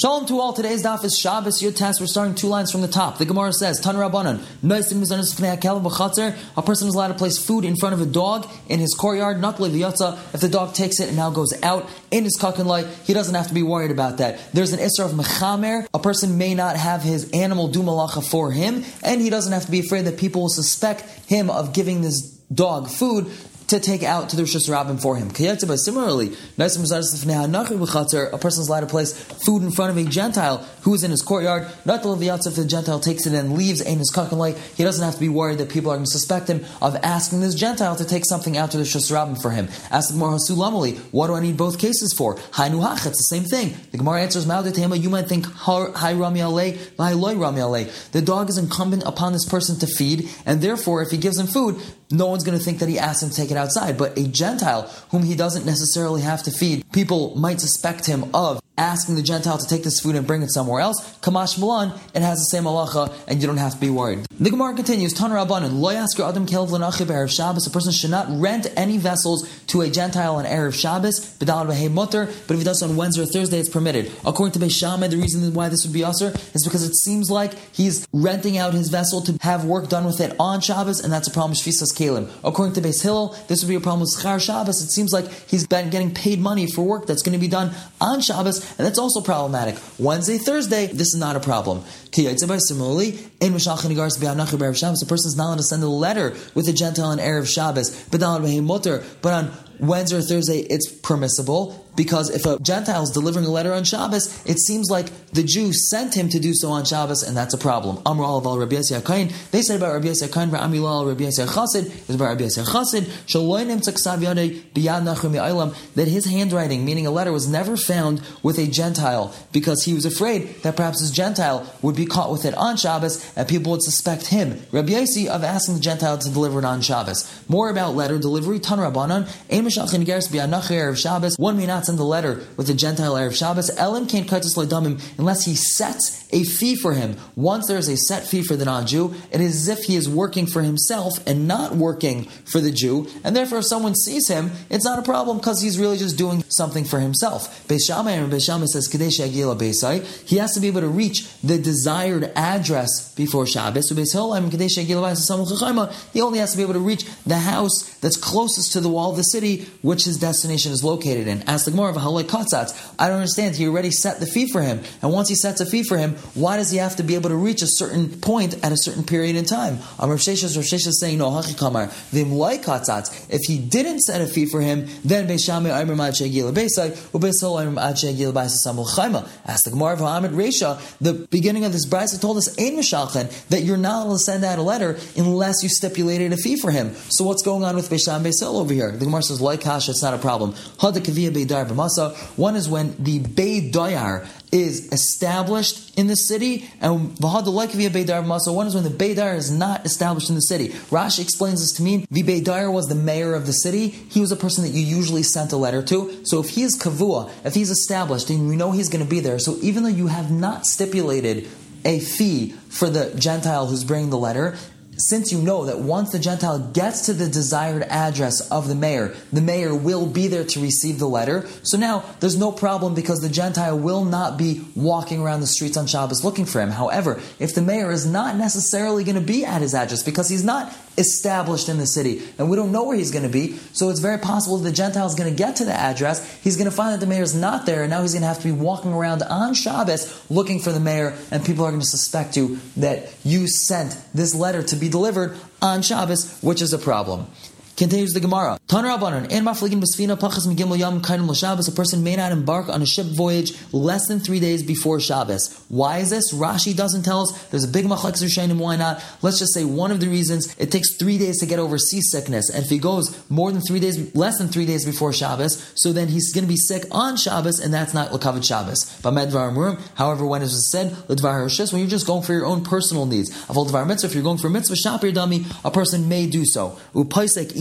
Shalom to all. Today's daf is Shabbos Yud. We're starting two lines from the top. The Gemara says, Tan Rabbanan, a person is allowed to place food in front of a dog in his courtyard, not If the dog takes it and now goes out in his kakan he doesn't have to be worried about that. There's an Isra of Mechamer. A person may not have his animal do malacha for him, and he doesn't have to be afraid that people will suspect him of giving this dog food to take out to the Hashanah for him. Similarly, a person is allowed to place food in front of a Gentile who is in his courtyard. Not the if the Gentile takes it and leaves in his kakanlay, he doesn't have to be worried that people are going to suspect him of asking this Gentile to take something out to the Rosh for him. Ask the Gemara Hasulamali, what do I need both cases for? Hainuhach, it's the same thing. The Gemara answers, you might think, Hi Rami Rami The dog is incumbent upon this person to feed, and therefore, if he gives him food, no one's going to think that he asked him to take it outside. But a Gentile whom he doesn't necessarily have to feed, people might suspect him of asking the Gentile to take this food and bring it somewhere else, Kamash Milan, it has the same halacha, and you don't have to be worried. The Gemara continues, Tan Rabbanan, Lo Yasker Adam Kelv Erev Shabbos, a person should not rent any vessels to a Gentile on Erev Shabbos, B'dal but if he does on Wednesday or Thursday, it's permitted. According to Beis Shammai, the reason why this would be usher is because it seems like he's renting out his vessel to have work done with it on Shabbos, and that's a problem with Shvisas Kalim. According to Beis Hillel, this would be a problem with Schar Shabbos. It seems like he's been getting paid money for work that's going to be done on Shabbos, and that's also problematic. Wednesday, Thursday, this is not a problem. Similarly, in the person is not allowed to send a letter with a Gentile on Erev Shabbos, but on Wednesday or Thursday, it's permissible because if a Gentile is delivering a letter on Shabbos, it seems like the Jew sent him to do so on Shabbos, and that's a problem. Amr al Rabbi Yisrael They said about Rabbi Yisrael Kain, Amilal Rabbi it was about Rabbi Yisrael Chassid, that his handwriting, meaning a letter, was never found with a Gentile because he was afraid that perhaps his Gentile would be caught with it on Shabbos and people would suspect him, Rabbi Yossi, of asking the Gentile to deliver it on Shabbos. More about letter delivery, Tan Shabbos, one may not send a letter with a Gentile Erev Shabbos, Elim can't unless he sets a fee for him. Once there is a set fee for the non-Jew, it is as if he is working for himself and not working for the Jew, and therefore if someone sees him, it's not a problem because he's really just doing something for himself. Beis Shammai and Beis Shammai says he has to be able to reach the desired address before Shabbos. He only has to be able to reach the house that's closest to the wall of the city, which his destination is located in. As the Gemara of Katzatz, I don't understand. He already set the fee for him, and once he sets a fee for him, why does he have to be able to reach a certain point at a certain period in time? Sheshes, Rav Sheshes saying, no. If he didn't set a fee for him, then Beis Shammai Aimer Mad Chayma. Ask the Gemara of Hamid Resha, the beginning of this brisa told us, Ein Mishalchen, that you're not allowed to send out a letter unless you stipulated a fee for him. So what's going on with Beisham Beisel over here? The Gemara says, like Kasha, it's not a problem. One is when the Beidayar is established in the city, and Beidar masa. One is when the Beidar is not established in the city. Rashi explains this to mean the Beidar was the mayor of the city. He was a person that you usually sent a letter to. So if he is kavua, if he's established, and you know he's going to be there, so even though you have not stipulated a fee for the Gentile who's bringing the letter, since you know that once the Gentile gets to the desired address of the mayor, the mayor will be there to receive the letter. So now there's no problem because the Gentile will not be walking around the streets on Shabbos looking for him. However, if the mayor is not necessarily going to be at his address because he's not established in the city and we don't know where he's going to be, so it's very possible the Gentile is going to get to the address, he's going to find that the mayor is not there, and now he's going to have to be walking around on Shabbos looking for the mayor, and people are going to suspect you that you sent this letter to be delivered on Shabbos, which is a problem. Continues the Gemara. Tan and Mafligin Basfina Pachas Megimel Yam Kainim L'Shabbos, a person may not embark on a ship voyage less than three days before Shabbos. Why is this? Rashi doesn't tell us. There's a big machlekes rishonim. Why not? Let's just say one of the reasons it takes three days to get over seasickness, and if he goes more than three days, less than three days before Shabbos, so then he's going to be sick on Shabbos, and that's not lakavet Shabbos. However, when it was said when you're just going for your own personal needs, if you're going for mitzvah shapir dummy, a person may do so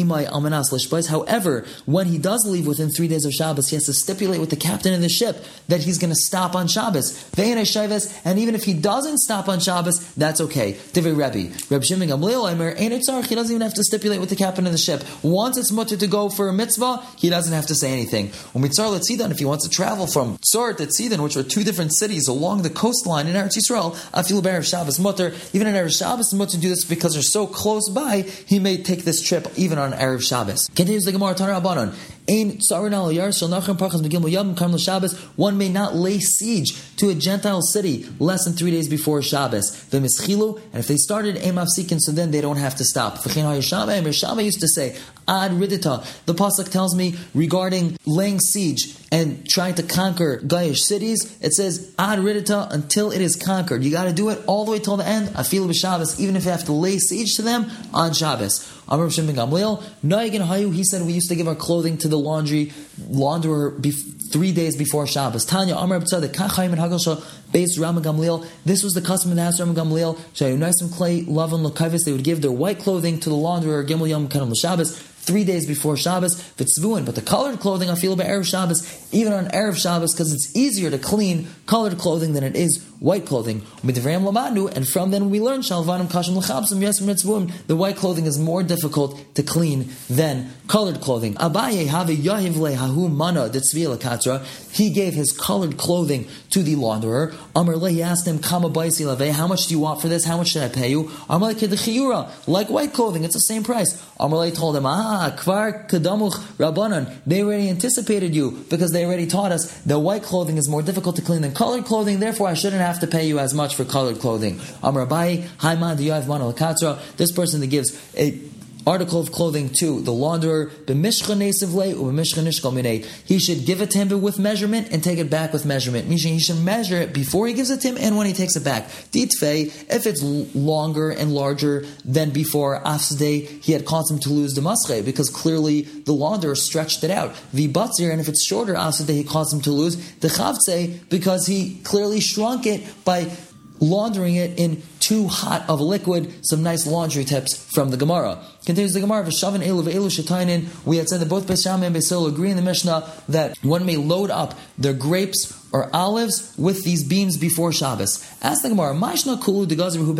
However, when he does leave within three days of Shabbos, he has to stipulate with the captain of the ship that he's going to stop on Shabbos. And even if he doesn't stop on Shabbos, that's okay. Divrei Rebbe. Reb Shimon he doesn't even have to stipulate with the captain of the ship. Once it's mutter to go for a mitzvah, he doesn't have to say anything. When Mitzar Letzidan, if he wants to travel from Tzor to Tzidan, which are two different cities along the coastline in Eretz Yisrael, Afil Ber Shabbos mutter, even in Erev Shabbos mutter to do this because they're so close by, he may take this trip even on Erev Shabbos. Continues the Gemara, One may not lay siege to a Gentile city less than three days before Shabbos. And if they started Emafsikin, so then they don't have to stop. Shammai used to say, Ad Ridita. The Pasuk tells me regarding laying siege and trying to conquer Gaish cities, it says Ad Ridita until it is conquered. You got to do it all the way till the end. I feel Shabbos, even if you have to lay siege to them on Shabbos. Amr Shem Gamliel, Hayu, he said we used to give our clothing to the laundry launderer three days before Shabbos. Tanya Amr B'Tzadik, Kachayim and Hagalsha, Beis Ram Gamliel. This was the custom in the house of Ram Gamliel. Shayunaisim Clay, Lavan Lakavis, they would give their white clothing to the launderer, Gimel Yom Kanam Shabbos three days before Shabbos, Vitzvuin. But the colored clothing, I feel about Erev Shabbos, even on Erev Shabbos, because it's easier to clean colored clothing than it is white clothing. And from then we learn The white clothing is more difficult to clean than colored clothing. He gave his colored clothing to the launderer. Amr he asked him, how much do you want for this? How much should I pay you? Amr like white clothing, it's the same price. Amr told him, Ah, Kvar Kadamuch Rabbanan. They already anticipated you because they already taught us that white clothing is more difficult to clean than colored clothing, therefore I shouldn't have have to pay you as much for colored clothing. Amar Abai, Haiman This person that gives a article of clothing to the launderer, he should give it to him with measurement and take it back with measurement. Meaning he should measure it before he gives it to him and when he takes it back. Ditfe, if it's longer and larger than before Afsde, he had caused him to lose the masre because clearly the launderer stretched it out. Vibatzir, and if it's shorter Afsde, he caused him to lose the chavtze because he clearly shrunk it by laundering it in too hot of liquid, some nice laundry tips from the Gemara. Continues the Gemara, V'shavin elu ve'elu shetainin. We had said that both Beis and Beis agree in the Mishnah that one may load up their grapes or olives with these beams before Shabbos. Ask the Gemara, Mashna kulu de gazer hu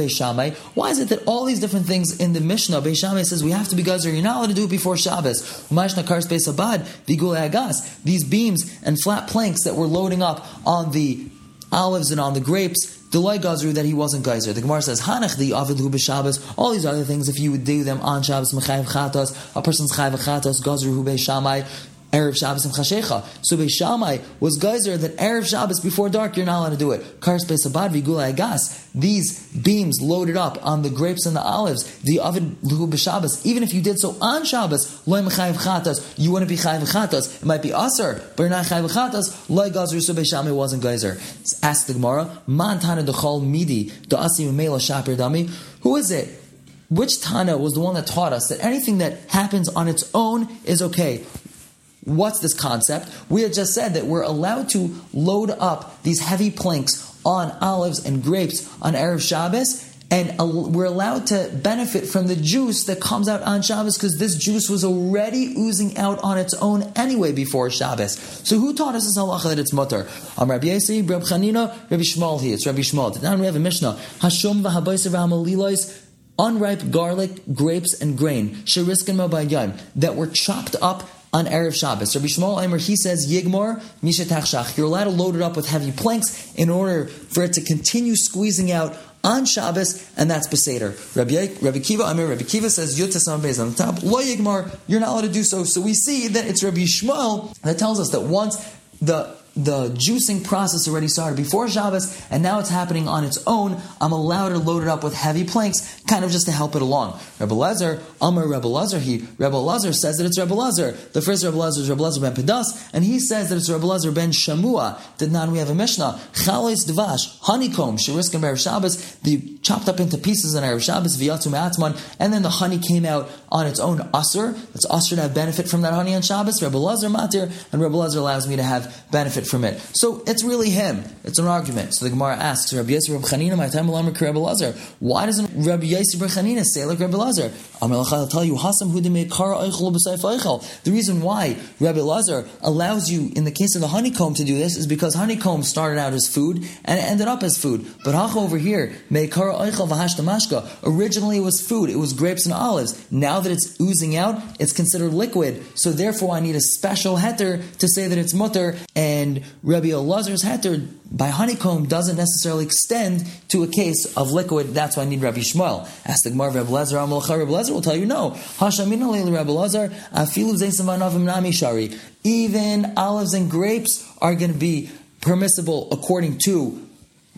Why is it that all these different things in the Mishnah, Beis says we have to be gazer, you're not allowed to do it before Shabbos. Mashna kars Beis Abad, vigule agas. These beams and flat planks that we're loading up on the olives and on the grapes, Delay Gazru that he wasn't Geyser. The Gemara says, Hanach the Avid Hu Shabbos, all these other things, if you would do them on Shabbos, Mechayiv Chatos, a person's Chayiv Chatos, Gazru Hu Shamai, Erev Shabbos and Chashecha. So Beis Shammai was geyser that Erev Shabbos before dark you're not allowed to do it. Kars Beisabad Vigula Agas. These beams loaded up on the grapes and the olives, the oven Luhu B'Shabbos. Even if you did so on Shabbos, Loy Mechayiv Chatas, you wouldn't be Chayiv Chatas. It might be Aser, but you're not Chayiv Chatas. Loy Gazru so Beis Shammai wasn't geyser. Ask the Gemara, Man Tana Dechol Midi, Da'asi Umela Shaper Dami. Who is it? Which Tana was the one that taught us that anything that happens on its own is okay? What's this concept? We had just said that we're allowed to load up these heavy planks on olives and grapes on Erev Shabbos, and we're allowed to benefit from the juice that comes out on Shabbos because this juice was already oozing out on its own anyway before Shabbos. So who taught us this halacha that it's mutter? I'm Rabbi Yasi, Rabbi Chanina, Rabbi Yishmael here. It's Rabbi Yishmael. Now we have a Mishnah. Hashum v'habayser v'hamalilois unripe garlic, grapes, and grain, shiriskin that were chopped up on Erev Shabbos. Rabbi Yishmael Eimer, he says, Yigmar Mishatachshach. You're allowed to load it up with heavy planks in order for it to continue squeezing out on Shabbos, and that's Beseder. Rabbi, Rabbi Akiva, I Rabbi Akiva says, Yutasam Bez on the top, Lo Yigmar, you're not allowed to do so. So we see that it's Rabbi Yishmael that tells us that once the the juicing process already started before Shabbos, and now it's happening on its own. I'm allowed to load it up with heavy planks, kind of just to help it along. Rebbe Lezer, Amr Rebbe Lezer, he Rebbe Lezer says that it's Rebbe Lezer. The first Rebbe Lezer is Rebbe Lezer ben Pedas, and he says that it's Rebbe Lezer ben Shamua. Did not we have a Mishnah? Chales Dvash, honeycomb, Shiriskan Ber Shabbos, the chopped up into pieces on Erev Shabbos, v'yatzu me'atzman, and then the honey came out on its own usr. It's usr to have benefit from that honey on Shabbos. Rebbe Lazar matir, and Rebbe Lazar allows me to have benefit from it. So it's really him. It's an argument. So the Gemara asks, Rabbi Yosef Rabbi Chanina, my time Rebbe Lazar. Why doesn't Rabbi Yosef Rabbi say like Rabbi Lazar? I'll tell you, Hasam The reason why Rabbi Lazar allows you, in the case of the honeycomb, to do this is because honeycomb started out as food and it ended up as food. But Hacha over here, originally it was food. It was grapes and olives. Now that it's oozing out, it's considered liquid. So therefore, I need a special heter to say that it's mutter. And Rabbi Elazar's heter by honeycomb doesn't necessarily extend to a case of liquid. That's why I need Rabbi Yishmael. Ask the Gemara, Rabbi Lezer, Rabbi Lezer will tell you no. Rabbi Elazar, afilu nami shari. Even olives and grapes are going to be permissible according to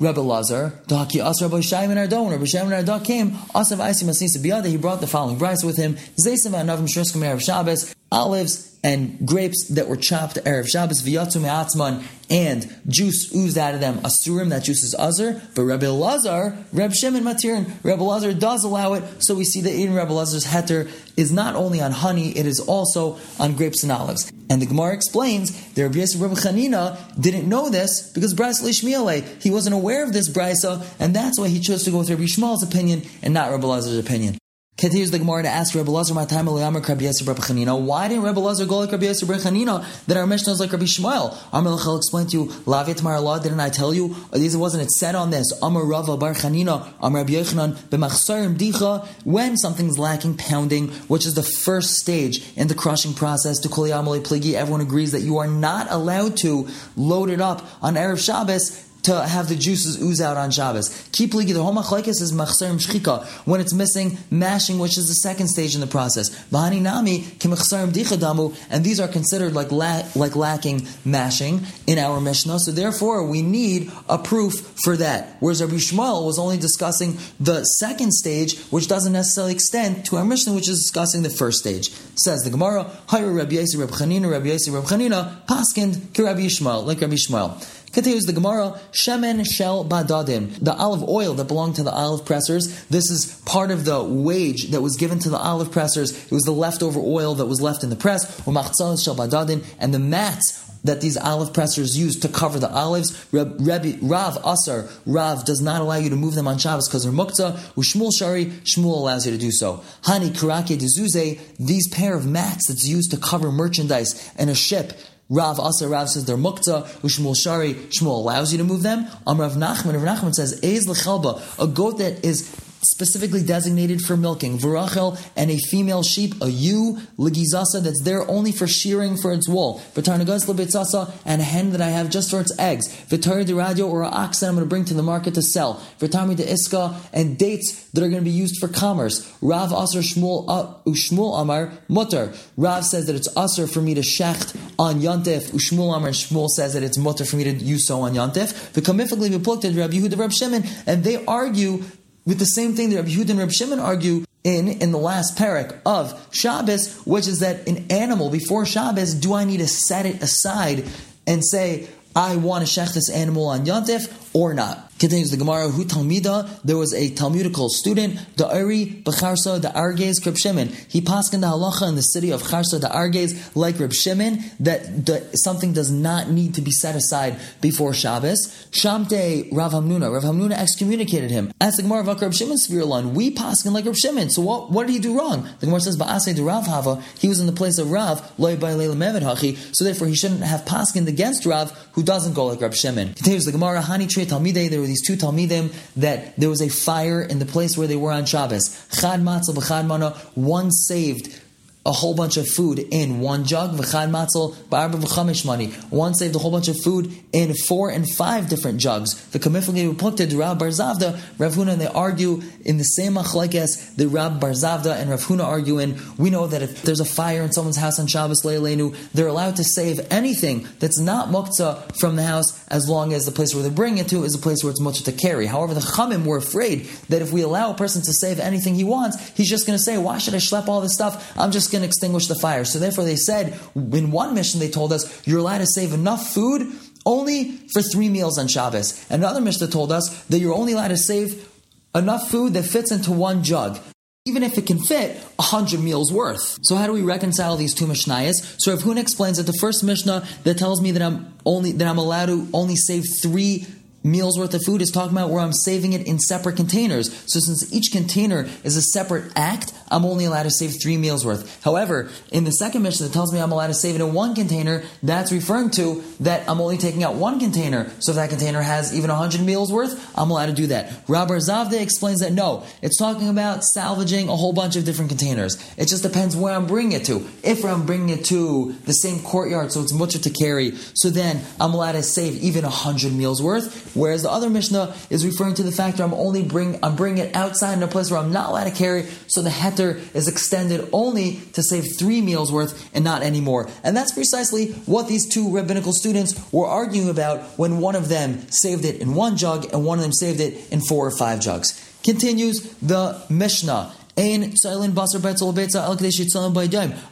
Rebbe Lazar, Daki As Rabbi Shimon Ardon, Rabbi Shimon Ardon came, Asav Isim Asisa Biyada, he brought the following bride with him, Zaysim Anavim Shriskim Erev Shabbos, olives and grapes that were chopped Erev Shabbos, Viyatu Me'atzman, and juice oozed out of them, Asurim, that juice is Azar, but Rebbe Lazar, Reb Shimon Matirin, Rebbe Lazar does allow it, so we see that in Rebbe Lazar's heter is not only on honey, it is also on grapes and olives. And the Gemara explains that Rabbi Rabbi Chanina didn't know this because Brisa Lishmiele, he wasn't aware of this Brisa, and that's why he chose to go with Rabbi Yishmael's opinion and not Rabbi Lazar's opinion. Continues the Gemara to ask Rebbe Lazar, my time Eliyamar Rabbi Yosef Rabbi Chanina. Why didn't Rebbe Lazar go like Rabbi Yosef Rabbi Chanina that our Mishnah is like Rabbi Yishmael? Amar Lechel explained to you, Lavit Mar didn't I tell you? This wasn't it said on this. Amar Rava Bar Chanina, Amar Rabbi Yochanan, B'machsarim Dicha, when something's lacking pounding, which is the first stage in the crushing process to Kol Pligi, everyone agrees that you are not allowed to load it up on Erev Shabbos to have the juices ooze out on Shabbos. Keep ligi, the whole machlekes is machserim shchika, when it's missing mashing, which is the second stage in the process. Vahani nami kimachserim dichadamu, and these are considered like la- like lacking mashing in our Mishnah. So therefore, we need a proof for that. Whereas Rabbi Yishmael was only discussing the second stage, which doesn't necessarily extend to our Mishnah, which is discussing the first stage. Says the Gemara, Hayr Rabbi Yosef Rabbi Chanina, Rabbi Yosef Rabbi Chanina, Paskind, ki Rabbi Yishmael, like Rabbi Yishmael. Continues the Gemara, Shemen Shel Badadim, the olive oil that belonged to the olive pressers. This is part of the wage that was given to the olive pressers. It was the leftover oil that was left in the press. Shel Badadim, and the mats that these olive pressers use to cover the olives. Rabbi, Rav Asar, Rav does not allow you to move them on Shabbos because they're mukta. Ushmul Shari, Shmuel allows you to do so. Hani Karake Dezuze, these pair of mats that's used to cover merchandise in a ship Rav Asa Rav says they're mukta, Ushmul Shari, Shmuel allows you to move them. Amrav Nachman, Rav Nachman says, Eiz lechelba, a goat that is specifically designated for milking. Varachel and a female sheep, a ewe, ligizasa, that's there only for shearing for its wool. Vitarnagas lebitzasa, and a hen that I have just for its eggs. Vitari de radio or an ox that I'm going to bring to the market to sell. Vitami de iska, and dates that are going to be used for commerce. Rav Asr Shmuel, uh, Amar Mutter. Rav says that it's Asr for me to shecht on Yantif. Ushmul Amar and Shmuel says that it's Mutter for me to use so on Yantif. The Kamifagli Bepukted Rabbi Yehuda Rab Shimon, and they argue with the same thing that Rabbi Yehuda and Rabbi Shimon argue in, in the last parak of Shabbos, which is that an animal before Shabbos, do I need to set it aside and say, I want to shech this animal on Yantif or not? Continues the Gemara, Hu Talmida, there was a Talmudical student, Uri Becharsa, the Arges, Reb Shimon. He passed in the halacha in the city of Charsa, the Arges, like Reb Shimon, that the, something does not need to be set aside before Shabbos. Shamte Rav Hamnuna, Rav Hamnuna excommunicated him. As the Gemara of Reb Shimon Svirlan, we pass in like Reb Shimon. So what, what did he do wrong? The Gemara says, Ba'asei de Rav Hava, he was in the place of Rav, loy by Leila Mevid Hachi, so therefore he shouldn't have paskin against Rav, who doesn't go like Reb Shimon. Continues the Gemara, Hani Tre Talmidei, there were these two Talmidim that there was a fire in the place where they were on Shabbos. Chad matzah b'chad mana, one saved a whole bunch of food in one jug, v'chad matzel, ba'arba v'chamish money. One saved a whole bunch of food in four and five different jugs. The kamifagay pukted Rab Barzavda, Rav Huna, and they argue in the same machlekes the Rab Barzavda and Rav Huna argue in. We know that if there's a fire in someone's house on Shabbos Leilenu, they're allowed to save anything that's not muktzah from the house as long as the place where they bring it to is a place where it's much to carry. However, the Chamim were afraid that if we allow a person to save anything he wants, he's just going to say, why should I schlep all this stuff? I'm just going to extinguish the fire. So therefore, they said in one mission they told us you're allowed to save enough food only for three meals on Shabbos. Another mission told us that you're only allowed to save enough food that fits into one jug even if it can fit a hundred meals worth. So how do we reconcile these two Mishnayos? So Rav Huna explains that the first Mishnah that tells me that I'm only that I'm allowed to only save three meals worth of food is talking about where I'm saving it in separate containers. So since each container is a separate act, I'm only allowed to save three meals worth. However, in the second mission that tells me I'm allowed to save it in one container, that's referring to that I'm only taking out one container. So if that container has even 100 meals worth, I'm allowed to do that. Rabbi Zavde explains that no, it's talking about salvaging a whole bunch of different containers. It just depends where I'm bringing it to. If I'm bringing it to the same courtyard, so it's much to carry, so then I'm allowed to save even 100 meals worth. Whereas the other Mishnah is referring to the fact that I'm only bring I'm bringing it outside in a place where I'm not allowed to carry, so the heter is extended only to save three meals worth and not any more. And that's precisely what these two rabbinical students were arguing about when one of them saved it in one jug and one of them saved it in four or five jugs. Continues the Mishnah. A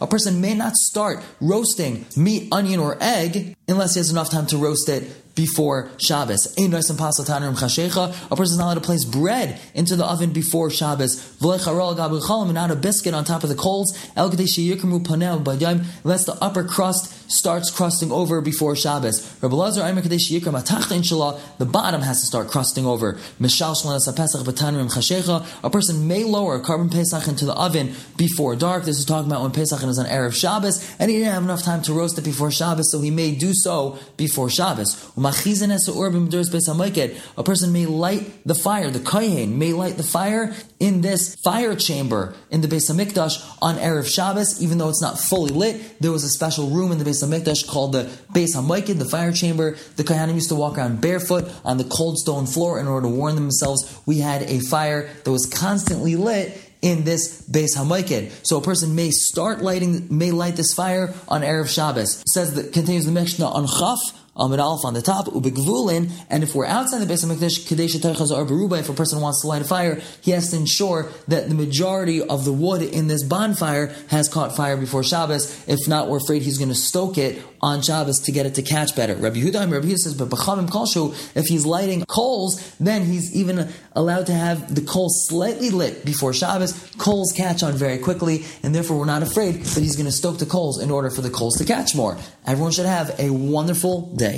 person may not start roasting meat, onion, or egg unless he has enough time to roast it before Shabbos. A person is not allowed to place bread into the oven before Shabbos. And not a biscuit on top of the coals. Unless the upper crust starts crusting over before Shabbos. The bottom has to start crusting over. A person may lower a korban Pesach into the oven before dark. This is talking about when Pesach is on Erev Shabbos, and he didn't have enough time to roast it before Shabbos, so he may do so before Shabbos. A person may light the fire, the kohen may light the fire in this fire chamber in the Beis Hamikdash on Erev Shabbos, even though it's not fully lit. There was a special room in the Beis Hamikdash called the Beis Hamoikid, the fire chamber. The Kohanim used to walk around barefoot on the cold stone floor in order to warn themselves we had a fire that was constantly lit in this Beis Hamoikid. So a person may start lighting, may light this fire on Erev Shabbos. It says that continues the Mishnah on Chaf, Amid Aleph on the top, ubigvulin, and if we're outside the Beis Hamikdash, Kadesh or Beruba, if a person wants to light a fire, he has to ensure that the majority of the wood in this bonfire has caught fire before Shabbos. If not, we're afraid he's going to stoke it on Shabbos to get it to catch better. Rabbi Yehuda, Rabbi Yehuda says, but B'chamim Kolshu, if he's lighting coals, then he's even allowed to have the coals slightly lit before Shabbos. Coals catch on very quickly, and therefore we're not afraid that he's going to stoke the coals in order for the coals to catch more. Everyone should have a wonderful day.